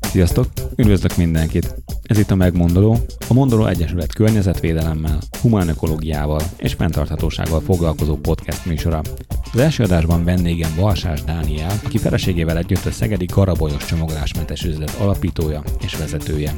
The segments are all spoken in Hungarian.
Sziasztok! Üdvözlök mindenkit! Ez itt a Megmondoló, a Mondoló Egyesület környezetvédelemmel, humánökológiával és fenntarthatósággal foglalkozó podcast műsora. Az első adásban vendégem Balsás Dániel, aki feleségével együtt a Szegedi Garabolyos csomagolásmentes üzlet alapítója és vezetője.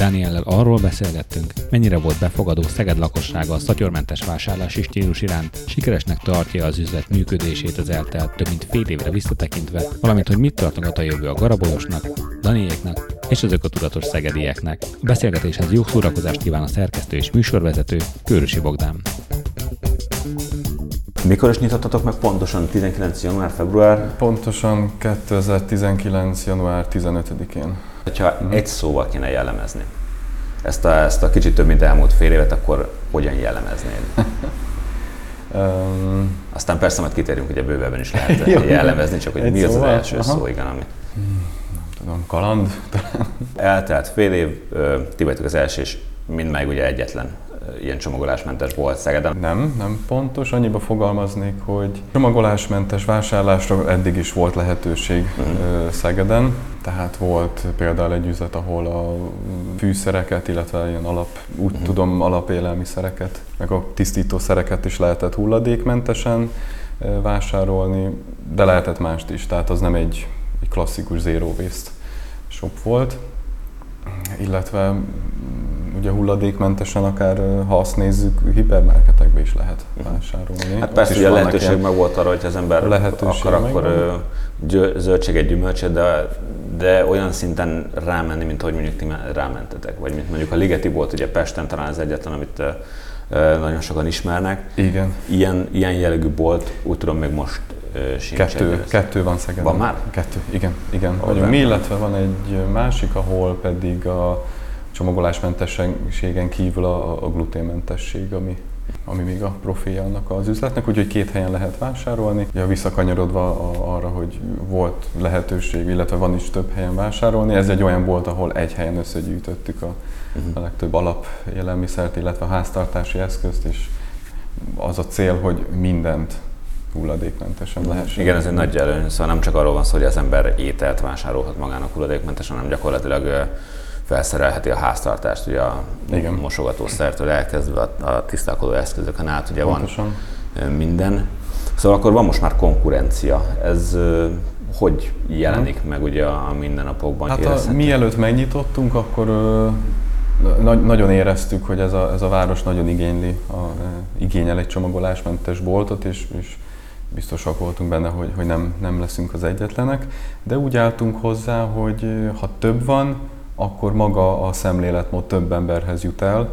Dániellel arról beszélgettünk, mennyire volt befogadó Szeged lakossága a szatyormentes vásárlási stílus iránt, sikeresnek tartja az üzlet működését az eltelt több mint fél évre visszatekintve, valamint hogy mit tartogat a jövő a Garabolyosnak, Daniéknak és az ökotudatos szegedieknek. A beszélgetéshez jó szórakozást kíván a szerkesztő és műsorvezető Kőrösi Bogdán. Mikor is nyitottatok meg pontosan? 19. január, február? Pontosan 2019. január 15-én. Ha hmm. egy szóval kéne jellemezni ezt a, ezt a kicsit több mint elmúlt fél évet, akkor hogyan jellemeznéd? um, Aztán persze majd kitérünk, hogy a bővebben is lehet jellemezni, csak hogy mi az az első Aha. szó, igen, amit... Nem tudom, kaland Eltelt fél év, ti vagytok az első, és mind meg ugye egyetlen ilyen csomagolásmentes volt Szegeden? Nem, nem pontos. Annyiba fogalmaznék, hogy csomagolásmentes vásárlásra eddig is volt lehetőség uh-huh. Szegeden. Tehát volt például egy üzlet, ahol a fűszereket, illetve ilyen alap, úgy uh-huh. tudom, alapélelmiszereket, meg a tisztítószereket is lehetett hulladékmentesen vásárolni, de lehetett mást is, tehát az nem egy, egy klasszikus zero waste shop volt. Illetve ugye hulladékmentesen akár, ha azt nézzük, hipermarketekbe is lehet mhm. vásárolni. Hát persze, hogy a lehetőség meg volt arra, hogy az ember akar, akkor zöldséget, gyümölcsöt, de, de olyan szinten rámenni, mint hogy mondjuk ti rámentetek, vagy mint mondjuk a Ligeti volt ugye Pesten talán az egyetlen, amit nagyon sokan ismernek. Igen. Ilyen, ilyen jellegű bolt, úgy tudom, még most sincs. Kettő, kettő van Szegeden. Van már? Kettő, igen. igen. Vagyunk mi, illetve van egy másik, ahol pedig a csomagolásmentességen kívül a, a gluténmentesség, ami, ami még a profilja annak az üzletnek, úgyhogy két helyen lehet vásárolni. Ja, visszakanyarodva arra, hogy volt lehetőség, illetve van is több helyen vásárolni, ez egy olyan volt, ahol egy helyen összegyűjtöttük a, uh-huh. a legtöbb alapélelmiszert, illetve a háztartási eszközt, és az a cél, hogy mindent hulladékmentesen lehessen. Igen, ez egy nagy előny, szóval nem csak arról van szó, hogy az ember ételt vásárolhat magának hulladékmentesen, hanem gyakorlatilag felszerelheti a háztartást, ugye a Igen. mosogatószertől elkezdve a, a tisztálkodó eszközökön át, ugye Pontosan. van minden. Szóval akkor van most már konkurencia. Ez hogy jelenik hmm. meg ugye a mindennapokban? Hát a, mielőtt megnyitottunk, akkor na, nagyon éreztük, hogy ez a, ez a város nagyon igényli, a, igényel egy csomagolásmentes boltot, és, és biztosak voltunk benne, hogy, hogy nem, nem leszünk az egyetlenek, de úgy álltunk hozzá, hogy ha több van, akkor maga a szemléletmód több emberhez jut el,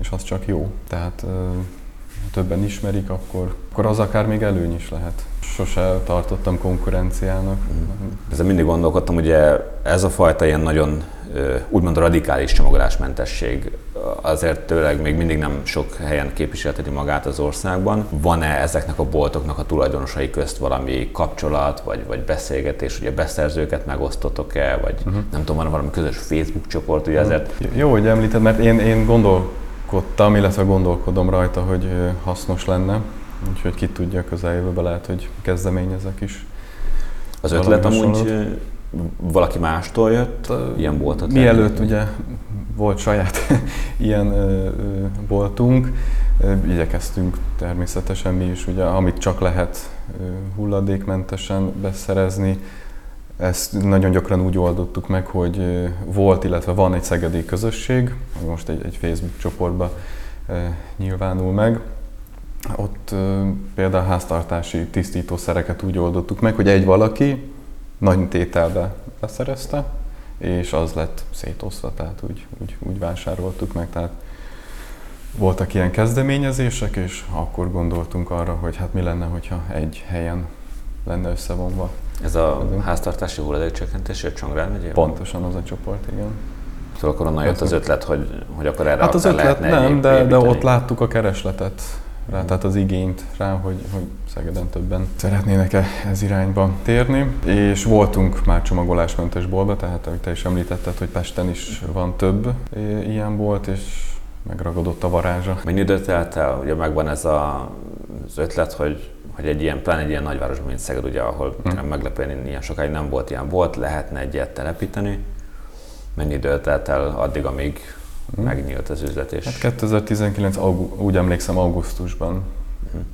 és az csak jó. Tehát ha többen ismerik, akkor, akkor az akár még előny is lehet. Sose tartottam konkurenciának. Ezzel mindig gondolkodtam, hogy ez a fajta ilyen nagyon úgymond radikális csomagolásmentesség azért tőleg még mindig nem sok helyen képviselteti magát az országban. Van-e ezeknek a boltoknak a tulajdonosai közt valami kapcsolat, vagy, vagy beszélgetés, ugye beszerzőket megosztotok-e, vagy uh-huh. nem tudom, van valami közös Facebook csoport, ugye uh-huh. ezért... Jó, hogy említed, mert én, én gondolkodtam, illetve gondolkodom rajta, hogy hasznos lenne, úgyhogy ki tudja, közeljövőben lehet, hogy kezdeményezek is. Az ötlet amúgy valaki mástól jött, ilyen boltot? Mielőtt ugye volt saját ilyen boltunk, igyekeztünk természetesen mi is, ugye, amit csak lehet hulladékmentesen beszerezni. Ezt nagyon gyakran úgy oldottuk meg, hogy volt, illetve van egy szegedi közösség, most egy, egy Facebook csoportba nyilvánul meg. Ott például háztartási tisztítószereket úgy oldottuk meg, hogy egy valaki nagy tételbe beszerezte, és az lett szétosztva, tehát úgy, úgy, úgy vásároltuk meg. Tehát voltak ilyen kezdeményezések, és akkor gondoltunk arra, hogy hát mi lenne, hogyha egy helyen lenne összevonva. Ez a háztartási hulladékcsökkentési a Csongrád megyében? Pontosan az a csoport, igen. Szóval akkor onnan jött az ötlet, hogy, hogy akkor erre Hát az ötlet nem, de, de ott láttuk a keresletet rá, tehát az igényt rá, hogy, hogy Szegeden többen szeretnének-e ez irányba térni. És voltunk már csomagolásmentes boltba, tehát ahogy te is említetted, hogy Pesten is van több ilyen bolt, és megragadott a varázsa. Mennyi időt telt el? Ugye megvan ez a az ötlet, hogy, hogy egy ilyen, pláne egy ilyen nagyvárosban, mint Szeged, ugye, ahol hmm. meglepően ilyen sokáig nem volt ilyen, volt, lehetne egy ilyet telepíteni. Mennyi idő telt el addig, amíg hmm. megnyílt az üzlet? És... Hát 2019, august, úgy emlékszem, augusztusban hmm.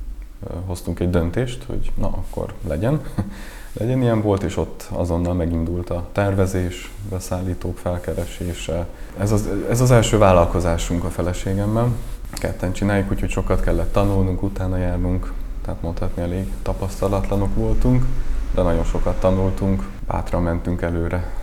hoztunk egy döntést, hogy na, akkor legyen. legyen ilyen volt, és ott azonnal megindult a tervezés, beszállítók felkeresése. Ez az, ez az első vállalkozásunk a feleségemmel. Ketten csináljuk, úgyhogy sokat kellett tanulnunk, utána járnunk, tehát mondhatni elég tapasztalatlanok voltunk, de nagyon sokat tanultunk, bátran mentünk előre,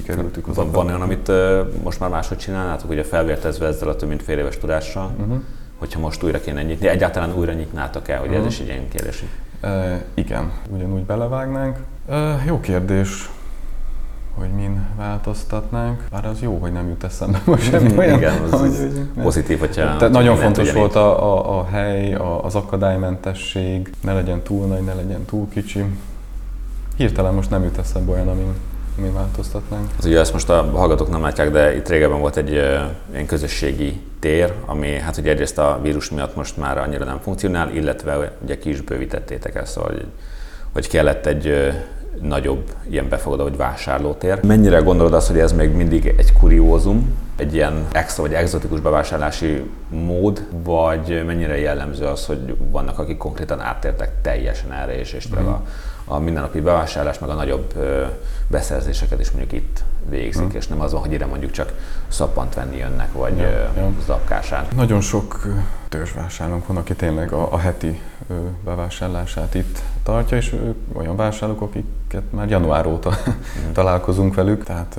kikerültük az Van, van olyan, amit uh, most már máshogy csinálnátok, ugye felvértezve ezzel a több mint fél éves tudással, uh-huh. hogyha most újra kéne nyitni, egyáltalán újra nyitnátok el, hogy uh-huh. ez is egy ilyen kérdés? Uh, igen, ugyanúgy belevágnánk. Uh, jó kérdés hogy min változtatnánk. Bár az jó, hogy nem jut eszembe most semmi olyan. Igen, az, hogy, hogy pozitív, hogyha... Tehát nagyon fontos volt a, a, a hely, a, az akadálymentesség, ne legyen túl nagy, ne legyen túl kicsi. Hirtelen most nem jut eszembe olyan, amin, amin változtatnánk. Az ugye ezt most a hallgatók nem látják, de itt régebben volt egy ilyen közösségi tér, ami hát ugye egyrészt a vírus miatt most már annyira nem funkcionál, illetve ugye ki is bővítettétek ezt, szóval, hogy, hogy kellett egy nagyobb ilyen befogadó vagy vásárlótér. Mennyire gondolod azt, hogy ez még mindig egy kuriózum, egy ilyen extra vagy exotikus bevásárlási mód, vagy mennyire jellemző az, hogy vannak, akik konkrétan áttértek teljesen erre, és, és mm. a, a mindennapi bevásárlás, meg a nagyobb ö, beszerzéseket is mondjuk itt végzik, mm. és nem az van, hogy ide mondjuk csak szappant venni jönnek, vagy ja, ja. zapkásán. Nagyon sok törzsvásárlónk van, aki tényleg a, a heti bevásárlását itt tartja, és ők olyan vásárlók, akiket már január óta mm. találkozunk velük, tehát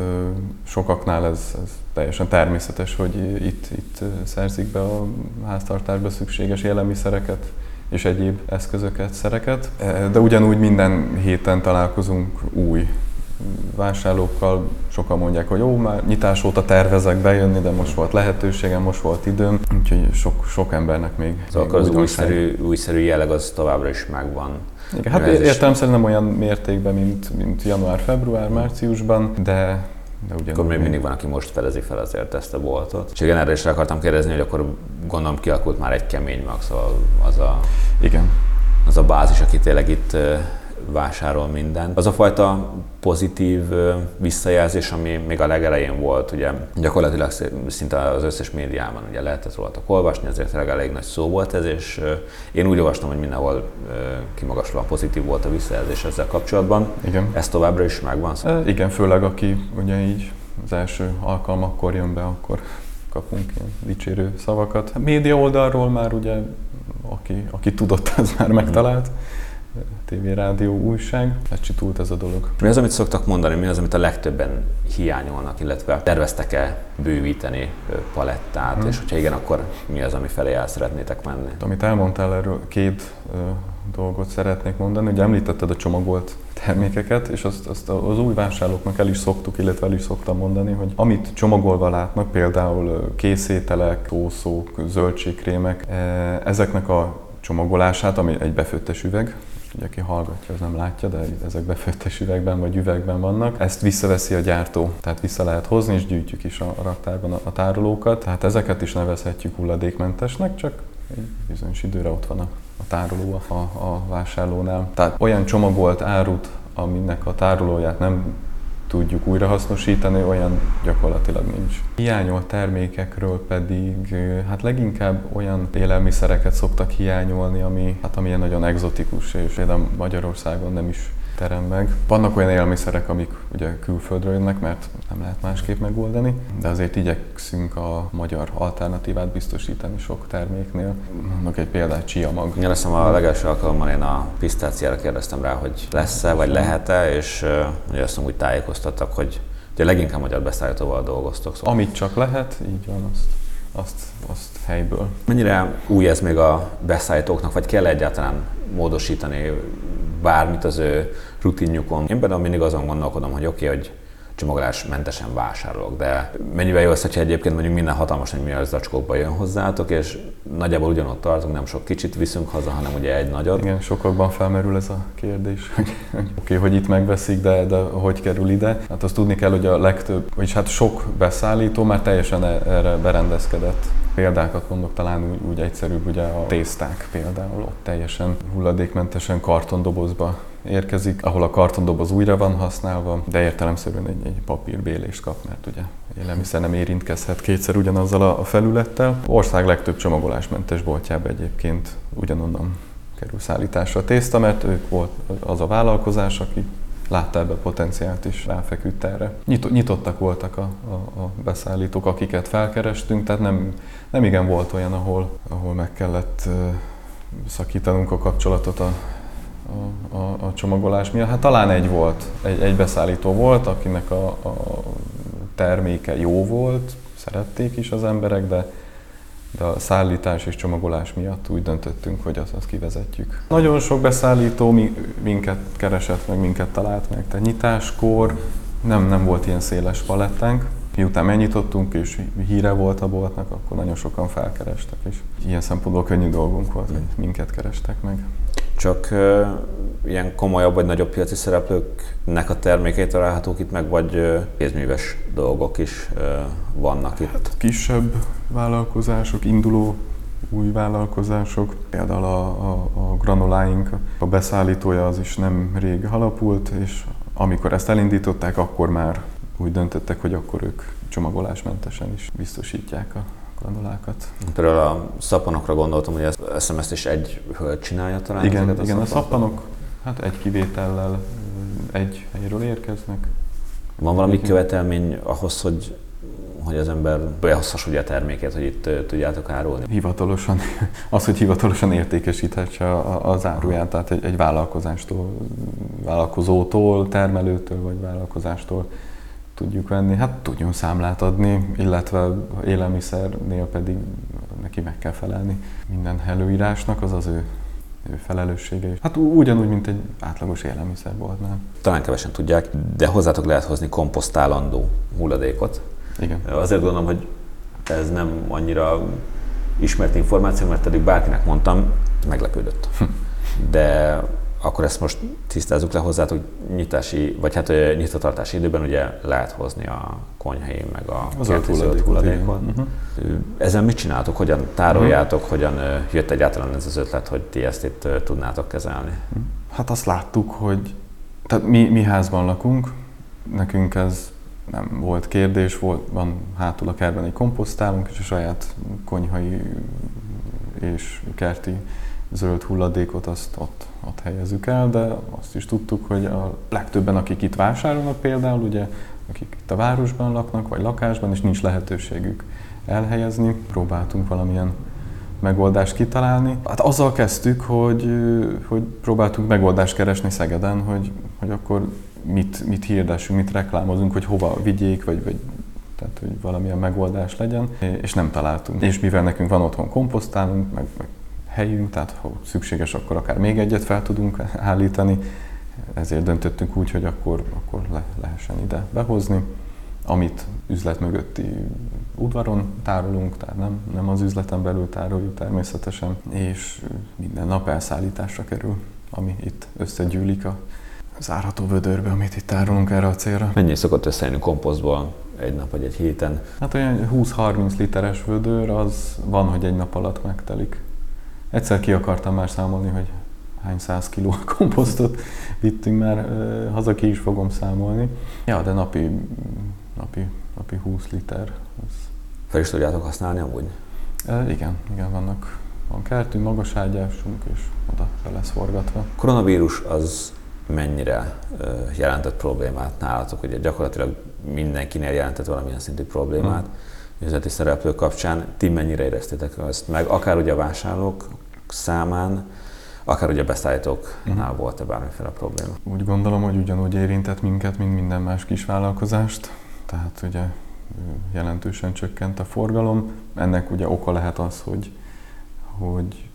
sokaknál ez, ez teljesen természetes, hogy itt, itt szerzik be a háztartásba szükséges élelmiszereket, és egyéb eszközöket, szereket. De ugyanúgy minden héten találkozunk új vásárlókkal, sokan mondják, hogy jó, már nyitás óta tervezek bejönni, de most volt lehetőségem, most volt időm, úgyhogy sok, sok embernek még... Szóval még az újszerű, újszerű jelleg az továbbra is megvan. Igen, hát értelemszerűen nem olyan mértékben, mint, mint január, február, márciusban, de de ugyan akkor még mindig van, aki most felezi fel azért ezt a boltot. És igen, erre is akartam kérdezni, hogy akkor gondolom kialakult már egy kemény mag, szóval az a, igen. az a bázis, aki tényleg itt vásárol mindent. Az a fajta pozitív visszajelzés, ami még a legelején volt, ugye gyakorlatilag szinte az összes médiában ugye lehetett rólatok olvasni, ezért elég nagy szó volt ez, és én úgy olvastam, hogy mindenhol kimagaslóan pozitív volt a visszajelzés ezzel kapcsolatban. Igen. Ez továbbra is megvan? E, igen, főleg aki ugye így az első alkalmakkor jön be, akkor kapunk ilyen dicsérő szavakat. A média oldalról már ugye, aki, aki tudott, az már megtalált. Mm TV, rádió, újság. Lecsitult ez a dolog. Mi az, amit szoktak mondani, mi az, amit a legtöbben hiányolnak, illetve terveztek-e bővíteni palettát, hmm. és hogyha igen, akkor mi az, ami felé el szeretnétek menni? Amit elmondtál erről, két ö, dolgot szeretnék mondani. Ugye említetted a csomagolt termékeket, és azt, azt az új vásárlóknak el is szoktuk, illetve el is szoktam mondani, hogy amit csomagolva látnak, például készételek, szószók, zöldségkrémek, ezeknek a csomagolását, ami egy befőttes üveg, ugye aki hallgatja, az nem látja, de ezek befőttes üvegben vagy üvegben vannak. Ezt visszaveszi a gyártó, tehát vissza lehet hozni, és gyűjtjük is a raktárban a, tárolókat. Tehát ezeket is nevezhetjük hulladékmentesnek, csak egy bizonyos időre ott van a, a tároló a, a vásárlónál. Tehát olyan csomagolt árut, aminek a tárolóját nem tudjuk újrahasznosítani, olyan gyakorlatilag nincs. Hiányolt termékekről pedig hát leginkább olyan élelmiszereket szoktak hiányolni, ami, hát ami ilyen nagyon egzotikus, és például Magyarországon nem is terem meg. Vannak olyan élelmiszerek, amik ugye külföldről jönnek, mert nem lehet másképp megoldani, de azért igyekszünk a magyar alternatívát biztosítani sok terméknél. Mondok egy példát, chia mag. Én azt a legelső alkalommal én a pisztáciára kérdeztem rá, hogy lesz-e, vagy lehet-e, és ugye azt úgy tájékoztattak, hogy ugye leginkább magyar beszállítóval dolgoztok. Szóval. Amit csak lehet, így van, azt, azt, azt helyből. Mennyire új ez még a beszállítóknak, vagy kell egyáltalán módosítani bármit az ő rutinjukon. Én például mindig azon gondolkodom, hogy oké, okay, hogy csomagolásmentesen vásárolok, de mennyivel jó az, hogyha egyébként mondjuk minden hatalmas nagy műanyag zacskókba jön hozzátok, és nagyjából ugyanott tartunk, nem sok kicsit viszünk haza, hanem ugye egy nagyot. Igen, sokakban felmerül ez a kérdés, hogy oké, okay, hogy itt megveszik, de, de hogy kerül ide. Hát azt tudni kell, hogy a legtöbb, vagyis hát sok beszállító már teljesen e- erre berendezkedett Példákat mondok, talán úgy, úgy egyszerűbb ugye a tészták például, ott teljesen hulladékmentesen kartondobozba érkezik, ahol a kartondoboz újra van használva, de értelemszerűen egy, egy papírbélést kap, mert ugye élelmiszer nem érintkezhet kétszer ugyanazzal a felülettel. Ország legtöbb csomagolásmentes boltjába egyébként ugyanonnan kerül szállításra a tészta, mert ők volt az a vállalkozás, aki látta ebbe potenciált is, ráfeküdt erre. Nyitottak voltak a, a, a beszállítók, akiket felkerestünk, tehát nem, nem igen volt olyan, ahol, ahol meg kellett szakítanunk a kapcsolatot a, a, a, a csomagolás miatt. Hát talán egy volt, egy, egy beszállító volt, akinek a, a terméke jó volt, szerették is az emberek, de de a szállítás és csomagolás miatt úgy döntöttünk, hogy azt, azt kivezetjük. Nagyon sok beszállító minket keresett, meg minket talált meg, tehát nyitáskor nem, nem volt ilyen széles palettánk. Miután megnyitottunk és híre volt a boltnak, akkor nagyon sokan felkerestek, és ilyen szempontból könnyű dolgunk volt, hogy minket kerestek meg. Csak uh, ilyen komolyabb vagy nagyobb piaci szereplőknek a termékei találhatók itt meg, vagy uh, kézműves dolgok is uh, vannak itt? Hát kisebb vállalkozások, induló új vállalkozások, például a, a, a granuláink, a beszállítója az is nem rég halapult, és amikor ezt elindították, akkor már úgy döntöttek, hogy akkor ők csomagolásmentesen is biztosítják a granulákat. Például a szappanokra gondoltam, hogy ezt, ezt is egy hölgy csinálja talán. Igen, a igen a szappanok hát egy kivétellel egy helyről érkeznek. Van valami igen. követelmény ahhoz, hogy hogy az ember behozhassa a terméket, hogy itt tudjátok árulni? Hivatalosan, az, hogy hivatalosan értékesíthesse az áruját, tehát egy, egy vállalkozástól, vállalkozótól, termelőtől vagy vállalkozástól tudjuk venni, hát tudjon számlát adni, illetve élelmiszernél pedig neki meg kell felelni minden előírásnak, az az ő, ő felelőssége. Hát ugyanúgy, mint egy átlagos élelmiszerboltnál. Talán kevesen tudják, de hozzátok lehet hozni komposztálandó hulladékot. Igen. Azért gondolom, hogy ez nem annyira ismert információ, mert eddig bárkinek mondtam, meglepődött. Hm. De akkor ezt most tisztázzuk le hozzátok nyitási, vagy hát nyitatartási időben ugye lehet hozni a konyhai meg a az zöld hulladékot. Uh-huh. Ezen mit csináltok, hogyan tároljátok, uh-huh. hogyan jött egyáltalán ez az ötlet, hogy ti ezt itt tudnátok kezelni? Hát azt láttuk, hogy tehát mi, mi házban lakunk, nekünk ez nem volt kérdés, volt, van hátul a kertben egy komposztálunk, és a saját konyhai és kerti zöld hulladékot azt ott, ott helyezzük el, de azt is tudtuk, hogy a legtöbben, akik itt vásárolnak például, ugye, akik itt a városban laknak, vagy lakásban, és nincs lehetőségük elhelyezni, próbáltunk valamilyen megoldást kitalálni. Hát azzal kezdtük, hogy, hogy próbáltunk megoldást keresni Szegeden, hogy, hogy akkor mit, mit hirdessünk, mit reklámozunk, hogy hova vigyék, vagy, vagy tehát hogy valamilyen megoldás legyen, és nem találtunk. És mivel nekünk van otthon komposztálunk, meg, meg helyünk, tehát ha szükséges, akkor akár még egyet fel tudunk állítani, ezért döntöttünk úgy, hogy akkor, akkor le, lehessen ide behozni, amit üzlet mögötti udvaron tárolunk, tehát nem, nem az üzleten belül tároljuk természetesen, és minden nap elszállításra kerül, ami itt összegyűlik a zárható vödörbe, amit itt tárolunk erre a célra. Mennyi szokott összejönni komposztból egy nap vagy egy héten? Hát olyan 20-30 literes vödör, az van, hogy egy nap alatt megtelik. Egyszer ki akartam már számolni, hogy hány száz kiló komposztot vittünk már, haza ki is fogom számolni. Ja, de napi, napi, napi 20 liter. Az... Fel is tudjátok használni amúgy? E, igen, igen, vannak. Van kertünk, magas ágyásunk, és oda be lesz forgatva. Koronavírus az mennyire jelentett problémát nálatok? Ugye gyakorlatilag mindenkinél jelentett valamilyen szintű problémát. Hmm üzleti szereplők kapcsán ti mennyire éreztétek ezt meg, akár ugye a vásárlók számán, akár ugye a beszállítóknál uh-huh. volt-e bármiféle probléma? Úgy gondolom, hogy ugyanúgy érintett minket, mint minden más kisvállalkozást. Tehát ugye jelentősen csökkent a forgalom. Ennek ugye oka lehet az, hogy, hogy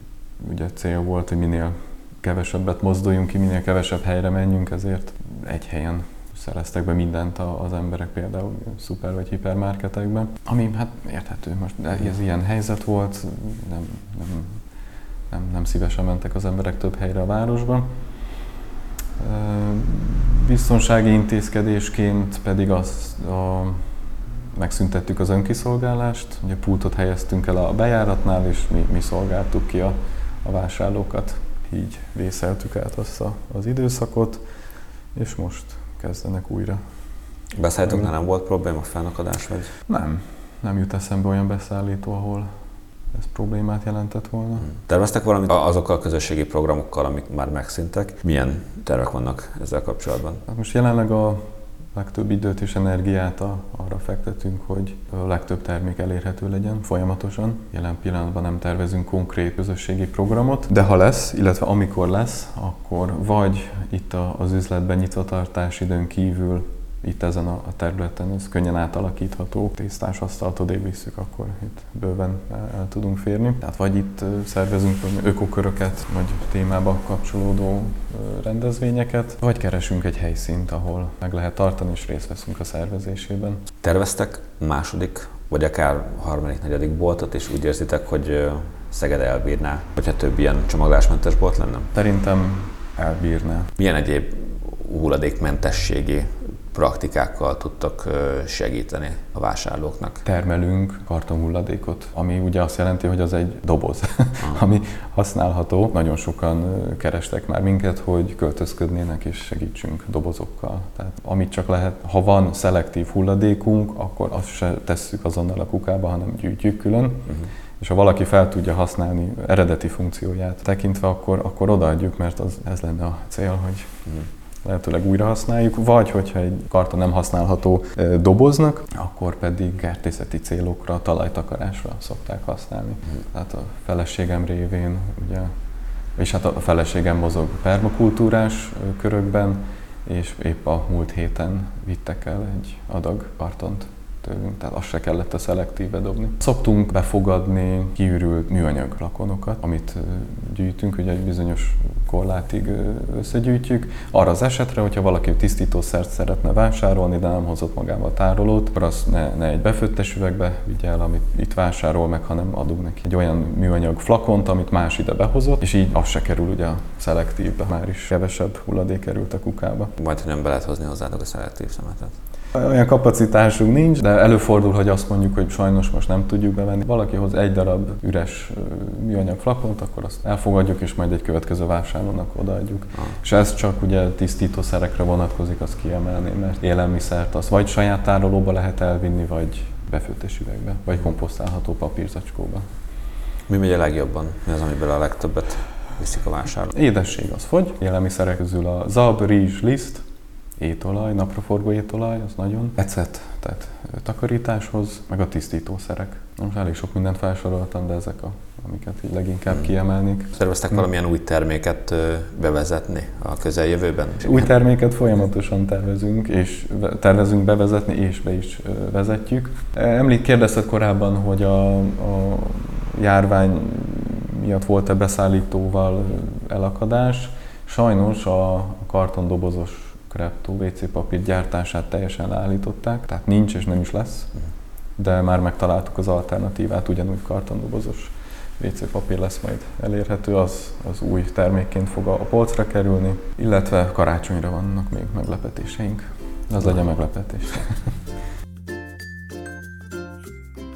ugye cél volt, hogy minél kevesebbet mozduljunk ki, minél kevesebb helyre menjünk, ezért egy helyen szereztek be mindent az emberek például szuper vagy hipermarketekben, ami hát érthető, most ez ilyen helyzet volt, nem, nem, nem, nem szívesen mentek az emberek több helyre a városban. Biztonsági intézkedésként pedig az a megszüntettük az önkiszolgálást, ugye pultot helyeztünk el a bejáratnál, és mi, mi szolgáltuk ki a, a vásárlókat. Így vészeltük át azt a, az időszakot, és most kezdenek újra. Beszállítóknál nem volt probléma, felnakadás vagy? Nem, nem jut eszembe olyan beszállító, ahol ez problémát jelentett volna. Hmm. Terveztek valamit azokkal a közösségi programokkal, amik már megszíntek? Milyen tervek vannak ezzel kapcsolatban? Hát most jelenleg a legtöbb időt és energiát arra fektetünk, hogy a legtöbb termék elérhető legyen folyamatosan. Jelen pillanatban nem tervezünk konkrét közösségi programot, de ha lesz, illetve amikor lesz, akkor vagy itt az üzletben nyitvatartás időn kívül itt ezen a területen ez könnyen átalakítható. Tésztás asztalt odébb visszük, akkor itt bőven el tudunk férni. Tehát vagy itt szervezünk ökoköröket, vagy témába kapcsolódó rendezvényeket, vagy keresünk egy helyszínt, ahol meg lehet tartani, és részt veszünk a szervezésében. Terveztek második, vagy akár harmadik, negyedik boltot, és úgy érzitek, hogy Szeged elbírná, hogyha több ilyen csomaglásmentes bolt lenne? Szerintem elbírná. Milyen egyéb hulladékmentességi praktikákkal tudtak segíteni a vásárlóknak? Termelünk kartonhulladékot, ami ugye azt jelenti, hogy az egy doboz, ami használható. Nagyon sokan kerestek már minket, hogy költözködnének és segítsünk dobozokkal. Tehát amit csak lehet, ha van szelektív hulladékunk, akkor azt se tesszük azonnal a kukába, hanem gyűjtjük külön. Uh-huh és ha valaki fel tudja használni eredeti funkcióját tekintve, akkor, akkor odaadjuk, mert az, ez lenne a cél, hogy uh-huh lehetőleg újra használjuk, vagy hogyha egy karton nem használható doboznak, akkor pedig kertészeti célokra, talajtakarásra szokták használni. Tehát a feleségem révén, ugye, és hát a feleségem mozog permakultúrás körökben, és épp a múlt héten vittek el egy adag kartont tőlünk, tehát azt se kellett a szelektíve dobni. Szoktunk befogadni kiürült műanyag lakonokat, amit gyűjtünk, ugye egy bizonyos korlátig összegyűjtjük. Arra az esetre, hogyha valaki tisztítószert szeretne vásárolni, de nem hozott magával tárolót, akkor azt ne, ne egy befőttes üvegbe vigye el, amit itt vásárol meg, hanem adunk neki egy olyan műanyag flakont, amit más ide behozott, és így az se kerül ugye a szelektívbe, már is kevesebb hulladék került a kukába. Majd, hogy nem be lehet hozni hozzátok a szelektív szemetet. Olyan kapacitásunk nincs, de előfordul, hogy azt mondjuk, hogy sajnos most nem tudjuk bevenni. Valaki hoz egy darab üres műanyag flakont, akkor azt elfogadjuk, és majd egy következő vásárlónak odaadjuk. Ah. És ez csak ugye tisztítószerekre vonatkozik, azt kiemelni, mert élelmiszert az vagy saját tárolóba lehet elvinni, vagy befőttes üvegbe, vagy komposztálható papírzacskóba. Mi megy a legjobban? Mi az, amiből a legtöbbet viszik a vásárló? Édesség az fogy. Élelmiszerek közül a zab, rizs, liszt, étolaj, napraforgó étolaj, az nagyon ecet, tehát takarításhoz, meg a tisztítószerek. Most elég sok mindent felsoroltam, de ezek a, amiket így leginkább hmm. kiemelnék. Szerveztek hmm. valamilyen új terméket bevezetni a közeljövőben? Új terméket folyamatosan tervezünk, és tervezünk bevezetni, és be is vezetjük. Említ kérdezted korábban, hogy a, a járvány miatt volt-e beszállítóval elakadás. Sajnos a kartondobozos Krepto WC papír gyártását teljesen leállították, tehát nincs és nem is lesz, de már megtaláltuk az alternatívát, ugyanúgy kartondobozos WC papír lesz majd elérhető, az, az új termékként fog a polcra kerülni, illetve karácsonyra vannak még meglepetéseink. Az legyen meglepetés.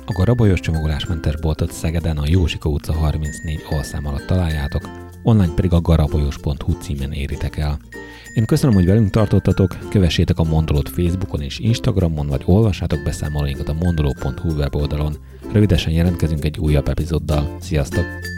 A Garabolyos csomagolásmentes boltot Szegeden a Jósika utca 34 alszám alatt találjátok, online pedig a garabolyos.hu címen éritek el. Én köszönöm, hogy velünk tartottatok, kövessétek a Mondolót Facebookon és Instagramon, vagy olvassátok beszámolóinkat a mondoló.hu weboldalon. Rövidesen jelentkezünk egy újabb epizóddal. Sziasztok!